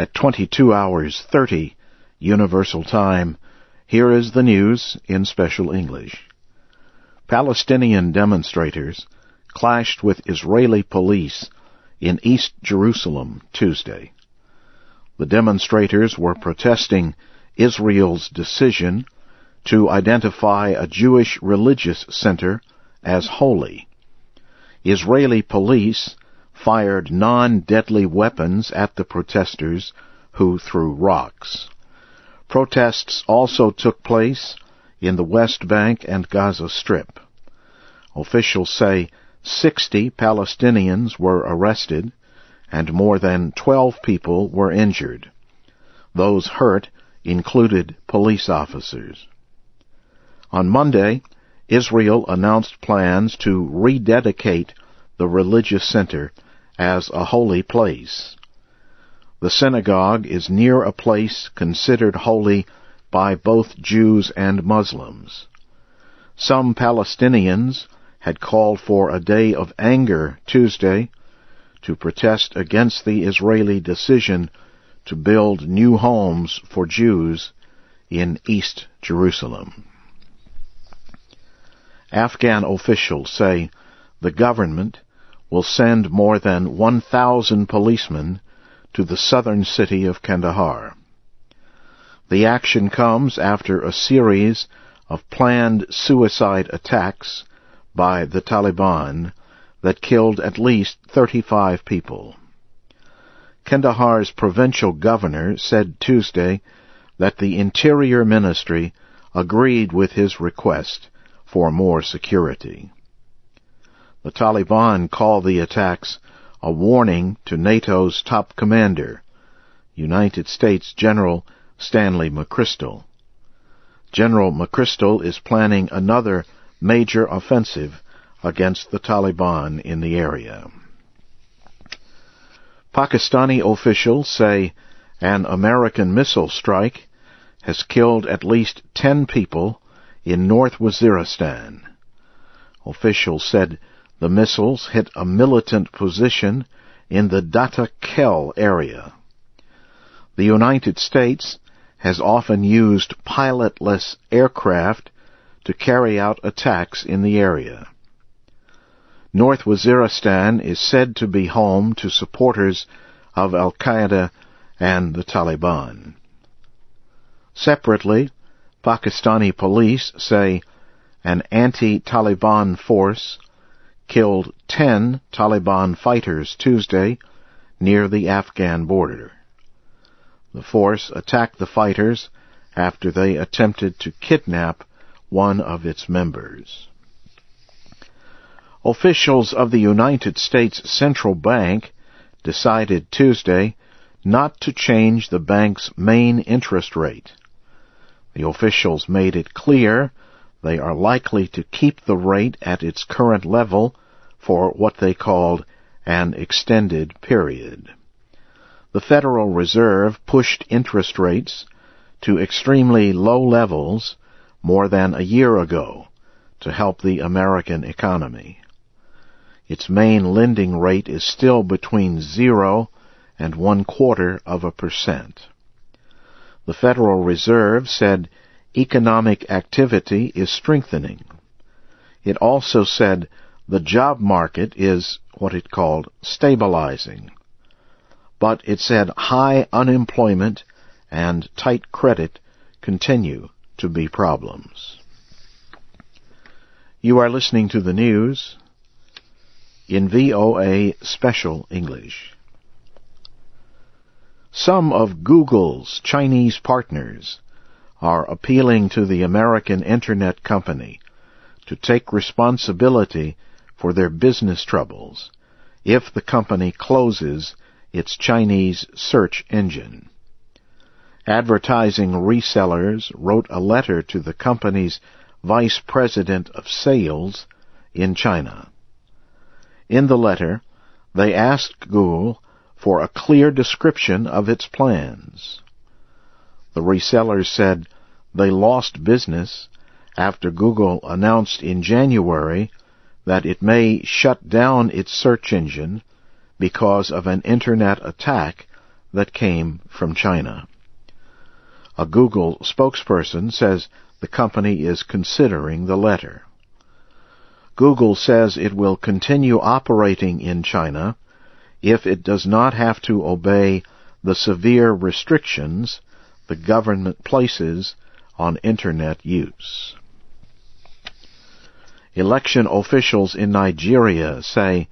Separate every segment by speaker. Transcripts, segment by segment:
Speaker 1: At 22 hours 30 Universal Time, here is the news in special English. Palestinian demonstrators clashed with Israeli police in East Jerusalem Tuesday. The demonstrators were protesting Israel's decision to identify a Jewish religious center as holy. Israeli police fired non-deadly weapons at the protesters who threw rocks. Protests also took place in the West Bank and Gaza Strip. Officials say 60 Palestinians were arrested and more than 12 people were injured. Those hurt included police officers. On Monday, Israel announced plans to rededicate the religious center as a holy place. The synagogue is near a place considered holy by both Jews and Muslims. Some Palestinians had called for a day of anger Tuesday to protest against the Israeli decision to build new homes for Jews in East Jerusalem. Afghan officials say the government will send more than 1,000 policemen to the southern city of Kandahar. The action comes after a series of planned suicide attacks by the Taliban that killed at least 35 people. Kandahar's provincial governor said Tuesday that the Interior Ministry agreed with his request for more security. The Taliban call the attacks a warning to NATO's top commander, United States General Stanley McChrystal. General McChrystal is planning another major offensive against the Taliban in the area. Pakistani officials say an American missile strike has killed at least 10 people in North Waziristan. Officials said the missiles hit a militant position in the Datta Khel area. The United States has often used pilotless aircraft to carry out attacks in the area. North Waziristan is said to be home to supporters of Al Qaeda and the Taliban. Separately, Pakistani police say an anti-Taliban force killed 10 Taliban fighters Tuesday near the Afghan border. The force attacked the fighters after they attempted to kidnap one of its members. Officials of the United States Central Bank decided Tuesday not to change the bank's main interest rate. The officials made it clear they are likely to keep the rate at its current level for what they called an extended period. The Federal Reserve pushed interest rates to extremely low levels more than a year ago to help the American economy. Its main lending rate is still between zero and one quarter of a percent. The Federal Reserve said economic activity is strengthening. It also said the job market is what it called stabilizing. But it said high unemployment and tight credit continue to be problems. You are listening to the news in VOA Special English. Some of Google's Chinese partners are appealing to the American Internet company to take responsibility for their business troubles if the company closes its Chinese search engine. Advertising resellers wrote a letter to the company's vice president of sales in China. In the letter, they asked Google for a clear description of its plans. The resellers said they lost business after Google announced in January that it may shut down its search engine because of an internet attack that came from China. A Google spokesperson says the company is considering the letter. Google says it will continue operating in China if it does not have to obey the severe restrictions the government places on Internet use. Election officials in Nigeria say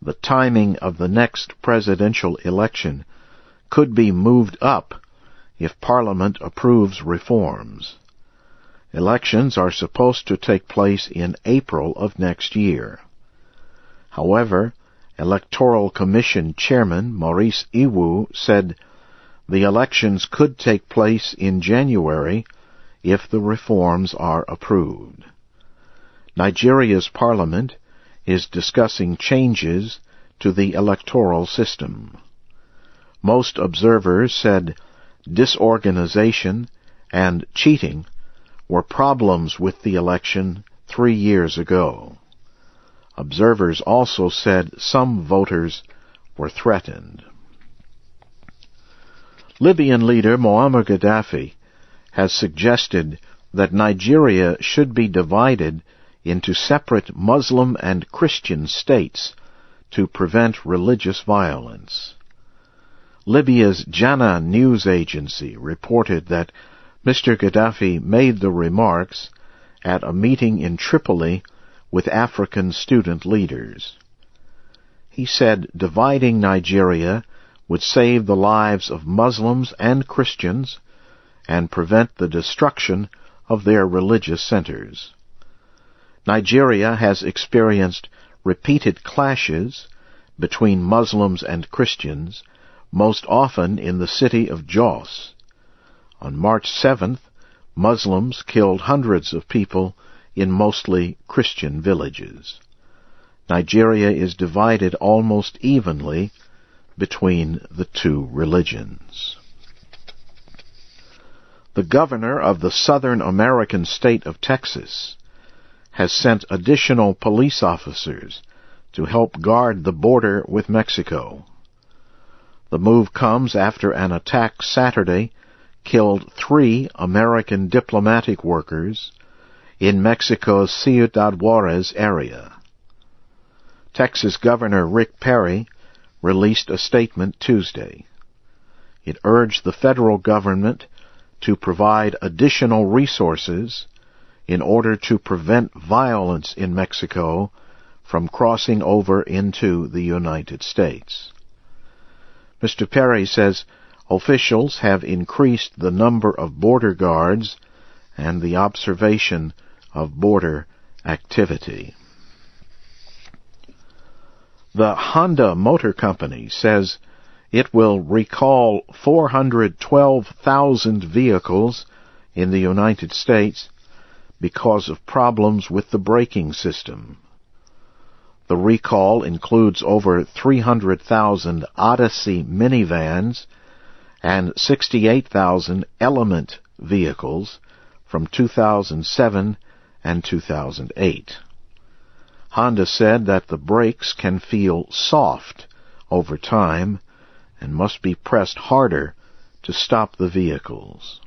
Speaker 1: the timing of the next presidential election could be moved up if Parliament approves reforms. Elections are supposed to take place in April of next year. However, Electoral Commission Chairman Maurice Iwu said the elections could take place in January if the reforms are approved. Nigeria's parliament is discussing changes to the electoral system. Most observers said disorganization and cheating were problems with the election three years ago. Observers also said some voters were threatened. Libyan leader Muammar Gaddafi has suggested that Nigeria should be divided into separate Muslim and Christian states to prevent religious violence. Libya's Jana news agency reported that Mr. Gaddafi made the remarks at a meeting in Tripoli with African student leaders. He said dividing Nigeria would save the lives of Muslims and Christians and prevent the destruction of their religious centers. Nigeria has experienced repeated clashes between Muslims and Christians, most often in the city of Jos. On March 7th, Muslims killed hundreds of people in mostly Christian villages. Nigeria is divided almost evenly between the two religions. The governor of the southern American state of Texas has sent additional police officers to help guard the border with Mexico. The move comes after an attack Saturday killed three American diplomatic workers in Mexico's Ciudad Juarez area. Texas Governor Rick Perry released a statement Tuesday. It urged the federal government to provide additional resources in order to prevent violence in Mexico from crossing over into the United States. Mr. Perry says officials have increased the number of border guards and the observation of border activity. The Honda Motor Company says it will recall 412,000 vehicles in the United States because of problems with the braking system. The recall includes over 300,000 Odyssey minivans and 68,000 Element vehicles from 2007 and 2008. Honda said that the brakes can feel soft over time and must be pressed harder to stop the vehicles.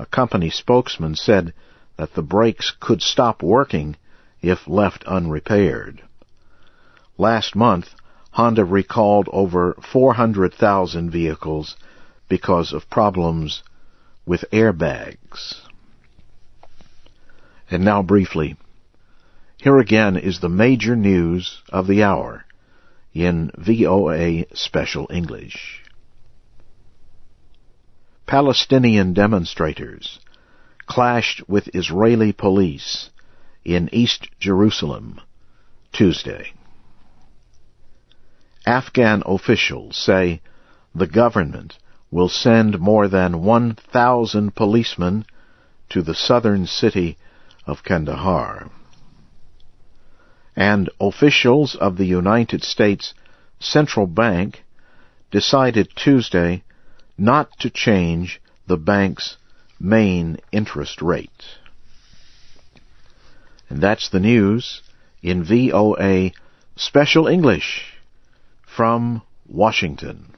Speaker 1: A company spokesman said that the brakes could stop working if left unrepaired. Last month, Honda recalled over 400,000 vehicles because of problems with airbags. And now briefly, here again is the major news of the hour in VOA Special English. Palestinian demonstrators clashed with Israeli police in East Jerusalem Tuesday. Afghan officials say the government will send more than 1,000 policemen to the southern city of Kandahar. And officials of the United States Central Bank decided Tuesday not to change the bank's main interest rate. And that's the news in VOA Special English from Washington.